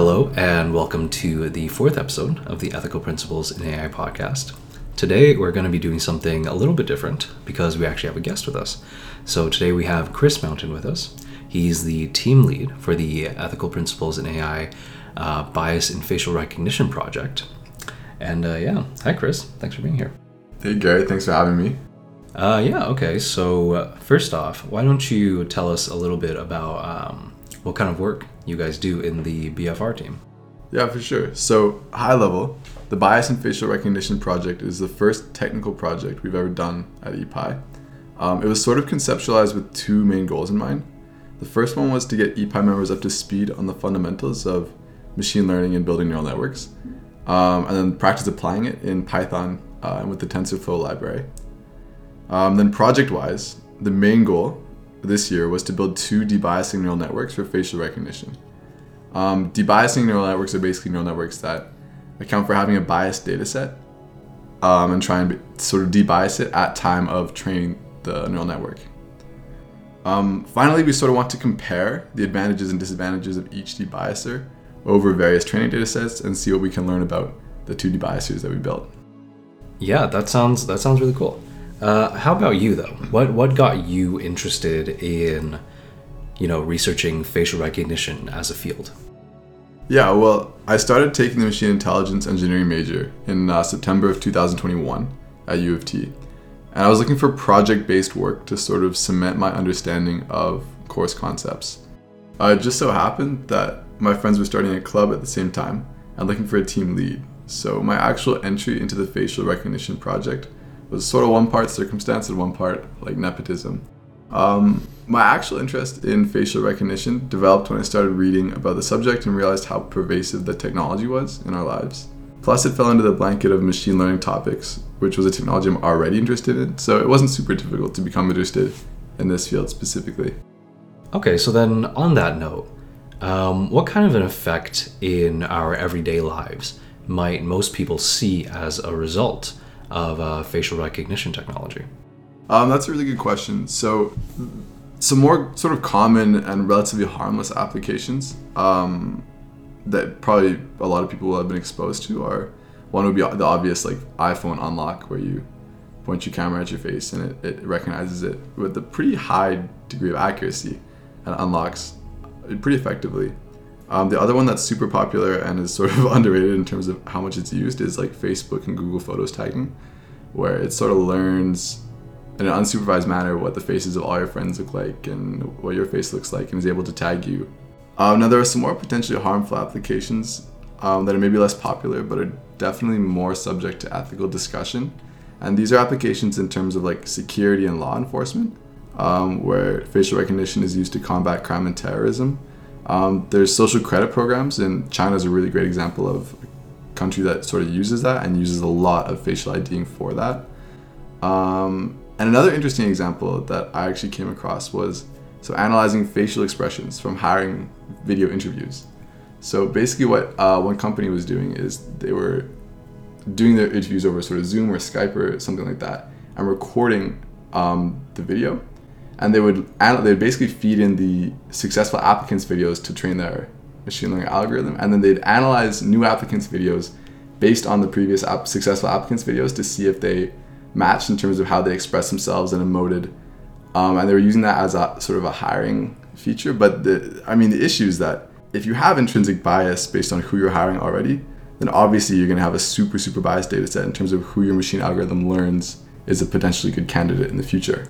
Hello, and welcome to the fourth episode of the Ethical Principles in AI podcast. Today, we're going to be doing something a little bit different because we actually have a guest with us. So, today we have Chris Mountain with us. He's the team lead for the Ethical Principles in AI uh, Bias in Facial Recognition project. And uh, yeah, hi, Chris. Thanks for being here. Hey, Gary. Thanks for having me. Uh, yeah, okay. So, uh, first off, why don't you tell us a little bit about um, what kind of work you guys do in the BFR team? Yeah, for sure. So, high level, the Bias and Facial Recognition project is the first technical project we've ever done at EPI. Um, it was sort of conceptualized with two main goals in mind. The first one was to get EPI members up to speed on the fundamentals of machine learning and building neural networks, um, and then practice applying it in Python uh, and with the TensorFlow library. Um, then, project wise, the main goal this year was to build two debiasing neural networks for facial recognition. Um, debiasing neural networks are basically neural networks that account for having a biased data set um, and try and be, sort of debias it at time of training the neural network. Um, finally, we sort of want to compare the advantages and disadvantages of each debiaser over various training data sets and see what we can learn about the two debiasers that we built. Yeah, that sounds that sounds really cool. Uh, how about you though? What what got you interested in, you know, researching facial recognition as a field? Yeah, well, I started taking the machine intelligence engineering major in uh, September of 2021 at U of T, and I was looking for project-based work to sort of cement my understanding of course concepts. Uh, it just so happened that my friends were starting a club at the same time and looking for a team lead. So my actual entry into the facial recognition project was sort of one part circumstance and one part like nepotism. Um, my actual interest in facial recognition developed when I started reading about the subject and realized how pervasive the technology was in our lives. Plus, it fell under the blanket of machine learning topics, which was a technology I'm already interested in, so it wasn't super difficult to become interested in this field specifically. Okay, so then on that note, um, what kind of an effect in our everyday lives might most people see as a result of uh, facial recognition technology? Um, that's a really good question. So, some more sort of common and relatively harmless applications um, that probably a lot of people have been exposed to are one would be the obvious like iPhone unlock, where you point your camera at your face and it, it recognizes it with a pretty high degree of accuracy and unlocks pretty effectively. Um, the other one that's super popular and is sort of underrated in terms of how much it's used is like Facebook and Google Photos tagging, where it sort of learns in an unsupervised manner what the faces of all your friends look like and what your face looks like and is able to tag you. Um, now, there are some more potentially harmful applications um, that are maybe less popular but are definitely more subject to ethical discussion. And these are applications in terms of like security and law enforcement, um, where facial recognition is used to combat crime and terrorism. Um, there's social credit programs, and China is a really great example of a country that sort of uses that and uses a lot of facial IDing for that. Um, and another interesting example that I actually came across was so analyzing facial expressions from hiring video interviews. So basically, what uh, one company was doing is they were doing their interviews over sort of Zoom or Skype or something like that, and recording um, the video and they would they would basically feed in the successful applicants videos to train their machine learning algorithm. And then they'd analyze new applicants videos based on the previous app, successful applicants videos to see if they matched in terms of how they express themselves and emoted um, and they were using that as a sort of a hiring feature. But the i mean the issue is that if you have intrinsic bias based on who you're hiring already then obviously you're going to have a super super biased data set in terms of who your machine algorithm learns is a potentially good candidate in the future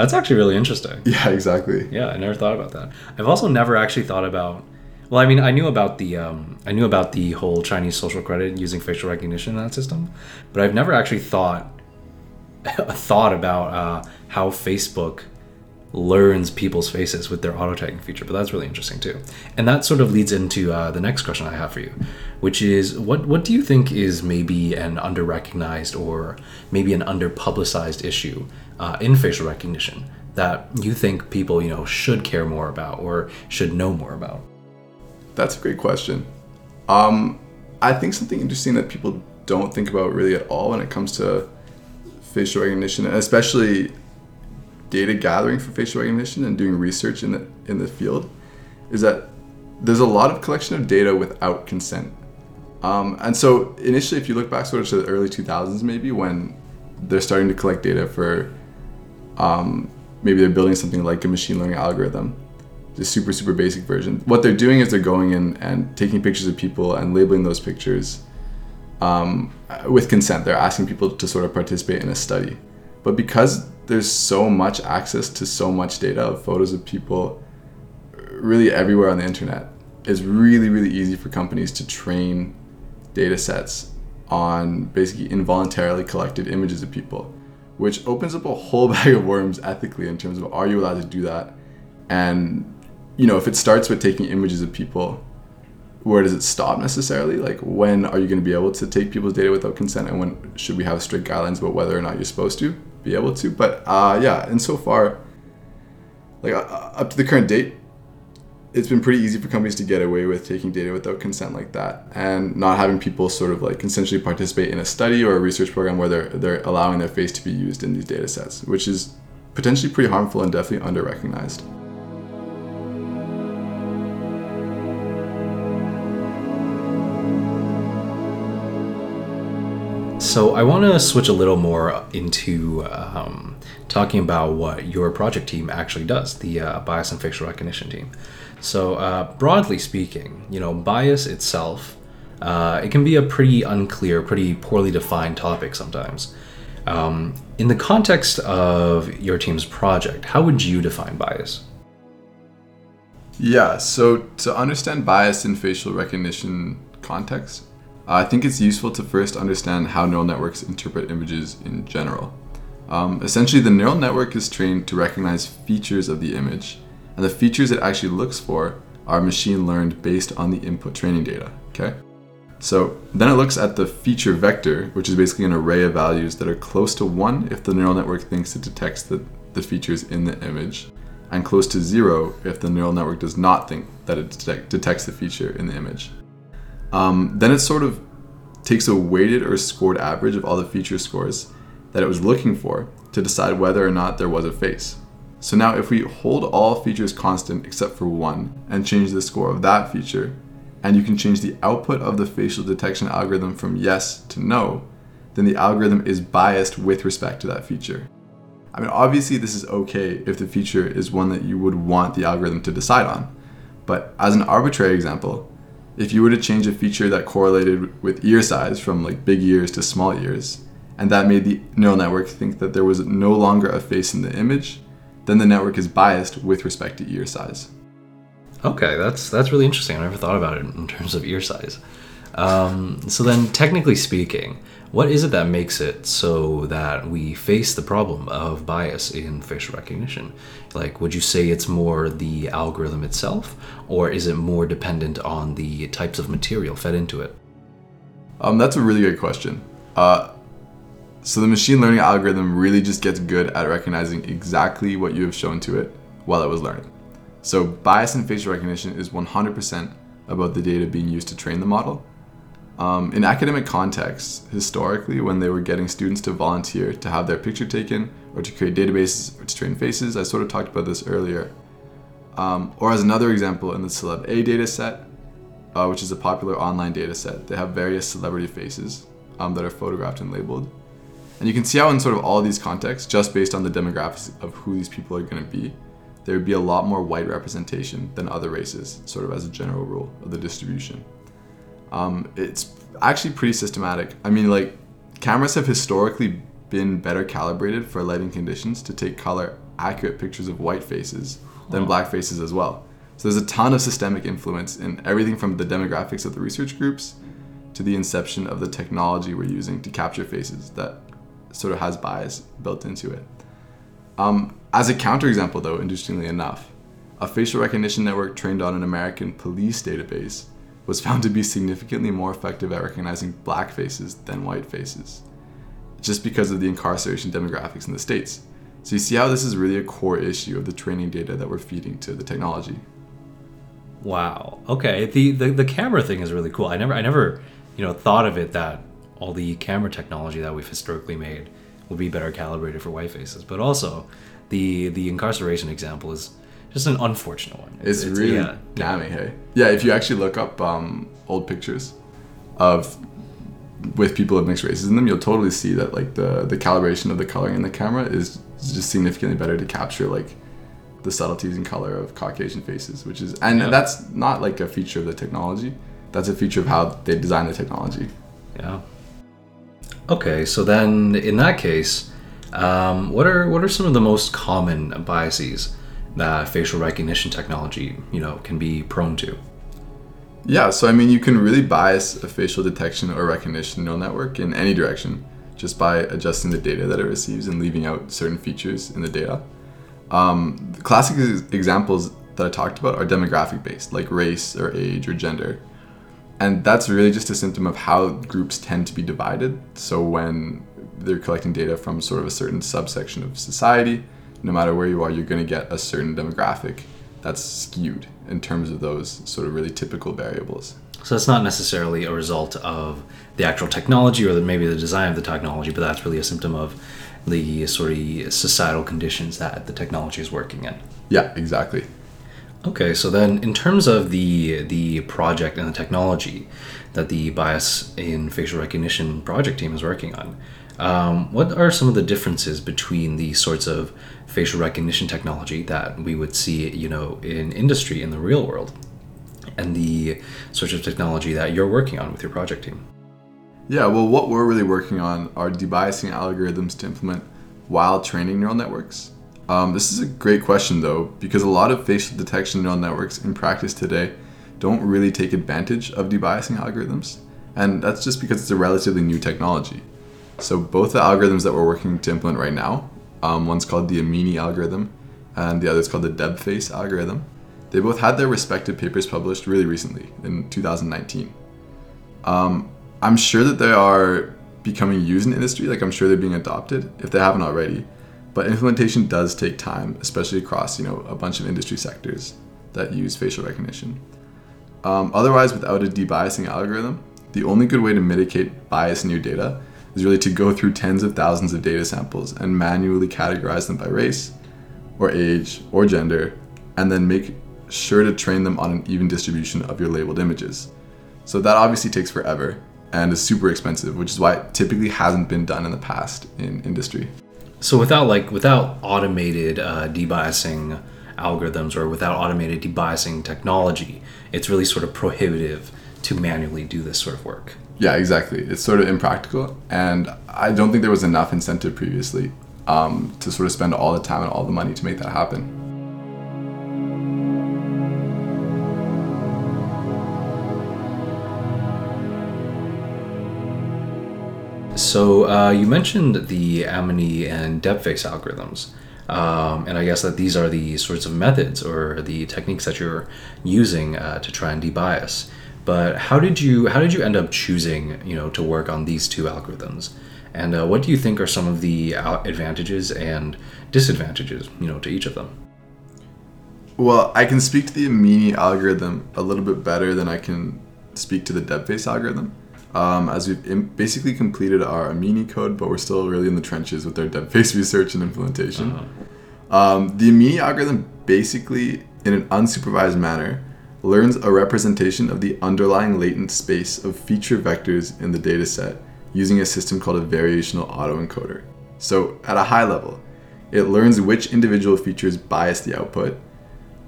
that's actually really interesting. Yeah, exactly. Yeah, I never thought about that. I've also never actually thought about. Well, I mean, I knew about the um, I knew about the whole Chinese social credit using facial recognition in that system, but I've never actually thought thought about uh, how Facebook learns people's faces with their auto tagging feature. But that's really interesting too, and that sort of leads into uh, the next question I have for you, which is what what do you think is maybe an under recognized or maybe an under publicized issue uh, in facial recognition that you think people you know should care more about or should know more about? That's a great question. Um, I think something interesting that people don't think about really at all when it comes to facial recognition, and especially data gathering for facial recognition and doing research in the in the field, is that there's a lot of collection of data without consent. Um, and so initially, if you look back sort of to the early 2000s, maybe when they're starting to collect data for um, maybe they're building something like a machine learning algorithm, the super, super basic version. What they're doing is they're going in and taking pictures of people and labeling those pictures um, with consent. They're asking people to sort of participate in a study. But because there's so much access to so much data of photos of people really everywhere on the internet, it's really, really easy for companies to train data sets on basically involuntarily collected images of people, which opens up a whole bag of worms ethically in terms of are you allowed to do that? And, you know, if it starts with taking images of people where does it stop necessarily? Like, when are you going to be able to take people's data without consent, and when should we have strict guidelines about whether or not you're supposed to be able to? But uh, yeah, and so far, like uh, up to the current date, it's been pretty easy for companies to get away with taking data without consent like that, and not having people sort of like consensually participate in a study or a research program where they're they're allowing their face to be used in these data sets, which is potentially pretty harmful and definitely under So I want to switch a little more into um, talking about what your project team actually does, the uh, bias and facial recognition team. So uh, broadly speaking, you know, bias itself, uh, it can be a pretty unclear, pretty poorly defined topic sometimes. Um, in the context of your team's project, how would you define bias? Yeah, so to understand bias in facial recognition context, I think it's useful to first understand how neural networks interpret images in general. Um, essentially, the neural network is trained to recognize features of the image, and the features it actually looks for are machine learned based on the input training data. Okay? So then it looks at the feature vector, which is basically an array of values that are close to 1 if the neural network thinks it detects the, the features in the image, and close to 0 if the neural network does not think that it detect, detects the feature in the image. Um, then it sort of takes a weighted or scored average of all the feature scores that it was looking for to decide whether or not there was a face. So now if we hold all features constant except for one and change the score of that feature, and you can change the output of the facial detection algorithm from yes to no, then the algorithm is biased with respect to that feature. I mean, obviously, this is okay if the feature is one that you would want the algorithm to decide on. But as an arbitrary example, if you were to change a feature that correlated with ear size from like big ears to small ears, and that made the neural network think that there was no longer a face in the image, then the network is biased with respect to ear size. Okay, that's that's really interesting. I never thought about it in terms of ear size. Um, so then, technically speaking, what is it that makes it so that we face the problem of bias in facial recognition? Like, would you say it's more the algorithm itself, or is it more dependent on the types of material fed into it? Um, that's a really good question. Uh, so the machine learning algorithm really just gets good at recognizing exactly what you have shown to it while it was learning. So bias in facial recognition is 100% about the data being used to train the model. Um, in academic contexts, historically, when they were getting students to volunteer to have their picture taken or to create databases or to train faces, I sort of talked about this earlier. Um, or as another example, in the CelebA dataset, uh, which is a popular online dataset, they have various celebrity faces um, that are photographed and labeled. And you can see how in sort of all these contexts, just based on the demographics of who these people are going to be, there would be a lot more white representation than other races, sort of as a general rule of the distribution. Um, it's actually pretty systematic. I mean, like, cameras have historically been better calibrated for lighting conditions to take color accurate pictures of white faces than black faces as well. So there's a ton of systemic influence in everything from the demographics of the research groups to the inception of the technology we're using to capture faces that sort of has bias built into it. Um, as a counterexample, though, interestingly enough, a facial recognition network trained on an American police database was found to be significantly more effective at recognizing black faces than white faces, just because of the incarceration demographics in the States. So you see how this is really a core issue of the training data that we're feeding to the technology. Wow. Okay. The, the the camera thing is really cool. I never I never, you know, thought of it that all the camera technology that we've historically made will be better calibrated for white faces. But also, the the incarceration example is just an unfortunate one. It's, really yeah. damning, hey. Yeah, if you actually look up um, old pictures of with people of mixed races in them, you'll totally see that like the the calibration of the coloring in the camera is just significantly better to capture like the subtleties in color of Caucasian faces, which is and Yeah. that's not like a feature of the technology. That's a feature of how they design the technology. Yeah. Okay, so then in that case, um, what are what are some of the most common biases that facial recognition technology, you know, can be prone to? Yeah, so I mean, you can really bias a facial detection or recognition neural network in any direction just by adjusting the data that it receives and leaving out certain features in the data. Um, the classic examples that I talked about are demographic based, like race or age or gender. And that's really just a symptom of how groups tend to be divided. So when they're collecting data from sort of a certain subsection of society, no matter where you are, you're going to get a certain demographic that's skewed in terms of those sort of really typical variables. So it's not necessarily a result of the actual technology or the, maybe the design of the technology, but that's really a symptom of the sort of societal conditions that the technology is working in. Yeah, exactly. Okay, so then in terms of the the project and the technology that the bias in facial recognition project team is working on, um, what are some of the differences between the sorts of facial recognition technology that we would see, you know, in industry in the real world, and the sorts of technology that you're working on with your project team? Yeah, well, what we're really working on are debiasing algorithms to implement while training neural networks. Um, this is a great question, though, because a lot of facial detection neural networks in practice today don't really take advantage of debiasing algorithms, and that's just because it's a relatively new technology. So, both the algorithms that we're working to implement right now, um, one's called the Amini algorithm, and the other is called the DebFace algorithm, they both had their respective papers published really recently in 2019. Um, I'm sure that they are becoming used in industry, like I'm sure they're being adopted if they haven't already. But implementation does take time, especially across you know a bunch of industry sectors that use facial recognition. Um, otherwise, without a debiasing algorithm, the only good way to mitigate bias in your data is really to go through tens of thousands of data samples and manually categorize them by race, or age, or gender, and then make sure to train them on an even distribution of your labeled images. So that obviously takes forever and is super expensive, which is why it typically hasn't been done in the past in industry. So without like without automated uh, debiasing algorithms or without automated debiasing technology, it's really sort of prohibitive to manually do this sort of work. Yeah, exactly. It's sort of impractical, and I don't think there was enough incentive previously um, to sort of spend all the time and all the money to make that happen. So uh, you mentioned the Amini and DebFace algorithms, um, and I guess that these are the sorts of methods or the techniques that you're using uh, to try and debias. But how did you how did you end up choosing you know to work on these two algorithms? And uh, what do you think are some of the advantages and disadvantages you know to each of them? Well, I can speak to the Amini algorithm a little bit better than I can speak to the DebFace algorithm. Um, as we've basically completed our Amini code, but we're still really in the trenches with our DebFace research and implementation. Um, the Amini algorithm basically, in an unsupervised manner, learns a representation of the underlying latent space of feature vectors in the dataset using a system called a variational autoencoder. So, at a high level, it learns which individual features bias the output.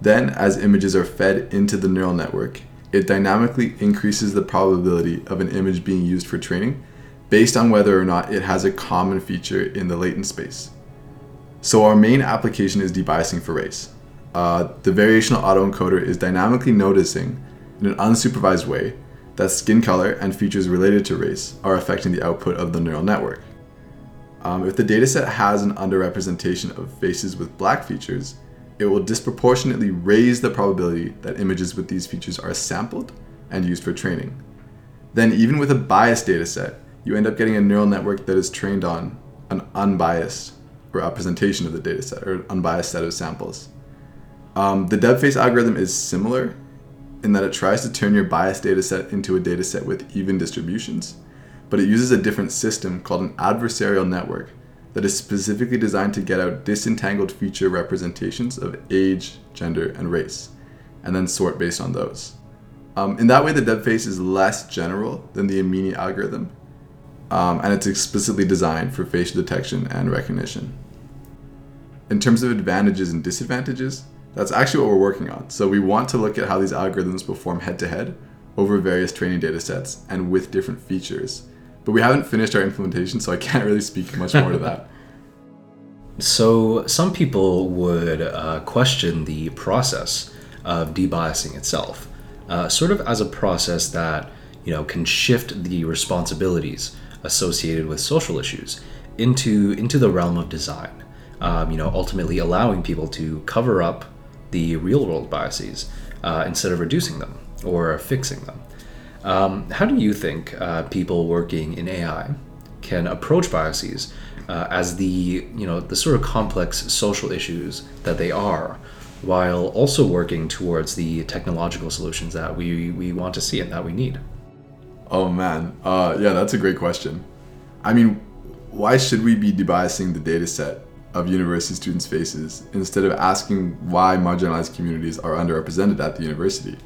Then, as images are fed into the neural network, it dynamically increases the probability of an image being used for training based on whether or not it has a common feature in the latent space. So our main application is debiasing for race. Uh, the variational autoencoder is dynamically noticing in an unsupervised way that skin color and features related to race are affecting the output of the neural network. Um, if the dataset has an underrepresentation of faces with black features, it will disproportionately raise the probability that images with these features are sampled and used for training. Then, even with a biased dataset, you end up getting a neural network that is trained on an unbiased representation of the dataset or unbiased set of samples. Um, the DebFace algorithm is similar in that it tries to turn your biased dataset into a dataset with even distributions, but it uses a different system called an adversarial network that is specifically designed to get out disentangled feature representations of age, gender, and race, and then sort based on those. Um, in that way, the DebFace is less general than the Amini algorithm, um, and it's explicitly designed for facial detection and recognition. In terms of advantages and disadvantages, that's actually what we're working on. So we want to look at how these algorithms perform head to head over various training data sets and with different features. But we haven't finished our implementation, so I can't really speak much more to that. So, some people would uh, question the process of debiasing itself, uh, sort of as a process that you know can shift the responsibilities associated with social issues into into the realm of design. Um, you know, ultimately allowing people to cover up the real world biases uh, instead of reducing them or fixing them. Um, how do you think uh, people working in AI can approach biases uh, as the you know the sort of complex social issues that they are, while also working towards the technological solutions that we, we want to see and that we need? Oh man, uh, yeah, that's a great question. I mean, why should we be debiasing the data set of university students' faces instead of asking why marginalized communities are underrepresented at the university?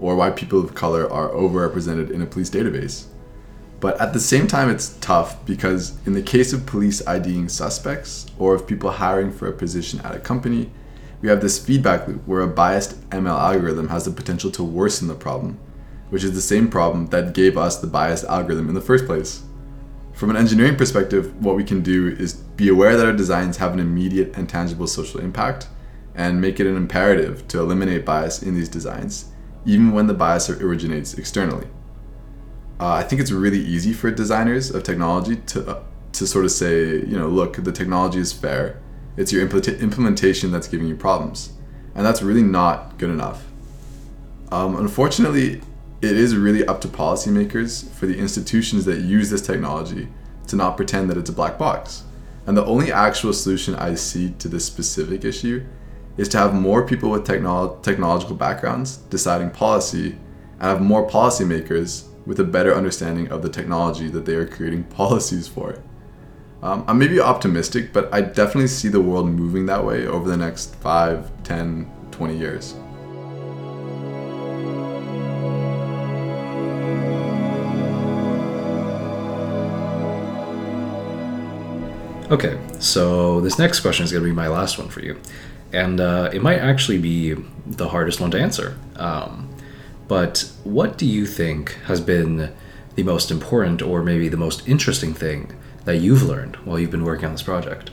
or why people of color are overrepresented in a police database. But at the same time, it's tough because in the case of police IDing suspects or of people hiring for a position at a company, we have this feedback loop where a biased ML algorithm has the potential to worsen the problem, which is the same problem that gave us the biased algorithm in the first place. From an engineering perspective, what we can do is be aware that our designs have an immediate and tangible social impact and make it an imperative to eliminate bias in these designs even when the bias originates externally. Uh, I think it's really easy for designers of technology to uh, to sort of say, you know, look, the technology is fair. It's your impl- implementation that's giving you problems, and that's really not good enough. Um, unfortunately, it is really up to policymakers for the institutions that use this technology to not pretend that it's a black box. And the only actual solution I see to this specific issue is to have more people with technolo- technological backgrounds deciding policy and have more policymakers with a better understanding of the technology that they are creating policies for. Um, I'm maybe optimistic, but I definitely see the world moving that way over the next 5, 10, 20 years. Okay, so this next question is going to be my last one for you and uh, it might actually be the hardest one to answer. Um, but what do you think has been the most important or maybe the most interesting thing that you've learned while you've been working on this project?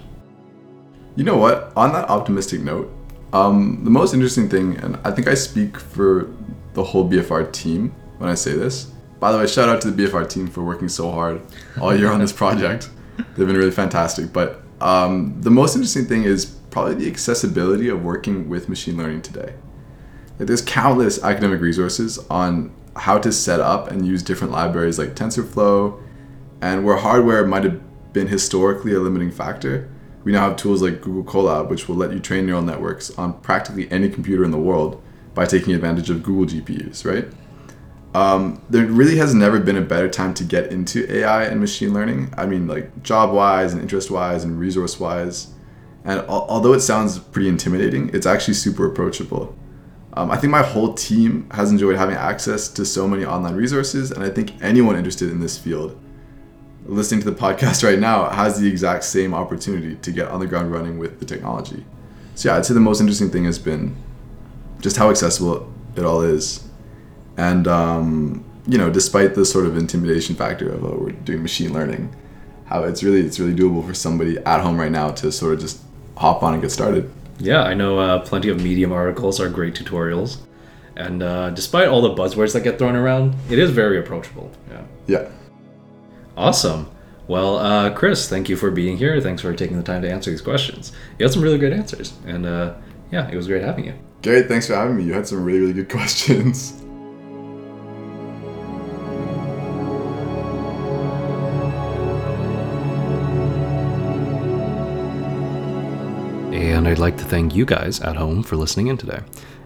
You know what? On that optimistic note, um, the most interesting thing, and I think I speak for the whole BFR team when I say this. By the way, shout out to the BFR team for working so hard all year on this project. They've been really fantastic. But um, the most interesting thing is probably the accessibility of working with machine learning today. Like there's countless academic resources on how to set up and use different libraries like TensorFlow, and where hardware might have been historically a limiting factor, we now have tools like Google Colab, which will let you train neural networks on practically any computer in the world by taking advantage of Google GPUs, right? Um, there really has never been a better time to get into AI and machine learning. I mean, like job wise and interest wise and resource wise. And although it sounds pretty intimidating, it's actually super approachable. Um, I think my whole team has enjoyed having access to so many online resources, and I think anyone interested in this field listening to the podcast right now has the exact same opportunity to get on the ground running with the technology. So, yeah, I'd say the most interesting thing has been just how accessible it all is. And, um, you know, despite the sort of intimidation factor of, oh, we're doing machine learning, how it's really, it's really doable for somebody at home right now to sort of just hop on and get started. Yeah, I know uh, plenty of Medium articles are great tutorials. And uh, despite all the buzzwords that get thrown around, it is very approachable. Yeah. Yeah. Awesome. Well, uh, Chris, thank you for being here. Thanks for taking the time to answer these questions. You had some really great answers. And uh, yeah, it was great having you. Great, thanks for having me. You had some really, really good questions. And I'd like to thank you guys at home for listening in today.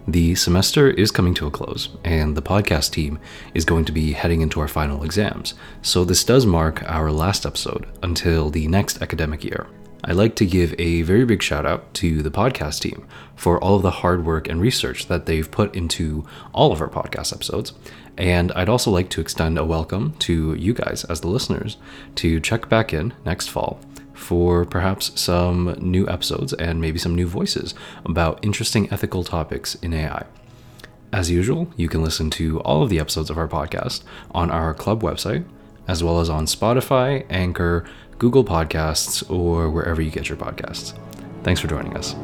The semester is coming to a close, and the podcast team is going to be heading into our final exams, so this does mark our last episode until the next academic year. I'd like to give a very big shout out to the podcast team for all of the hard work and research that they've put into all of our podcast episodes. And I'd also like to extend a welcome to you guys as the listeners to check back in next fall for perhaps some new episodes and maybe some new voices about interesting ethical topics in AI. As usual, you can listen to all of the episodes of our podcast on our club website, as well as on Spotify, Anchor, Google Podcasts, or wherever you get your podcasts. Thanks for joining us.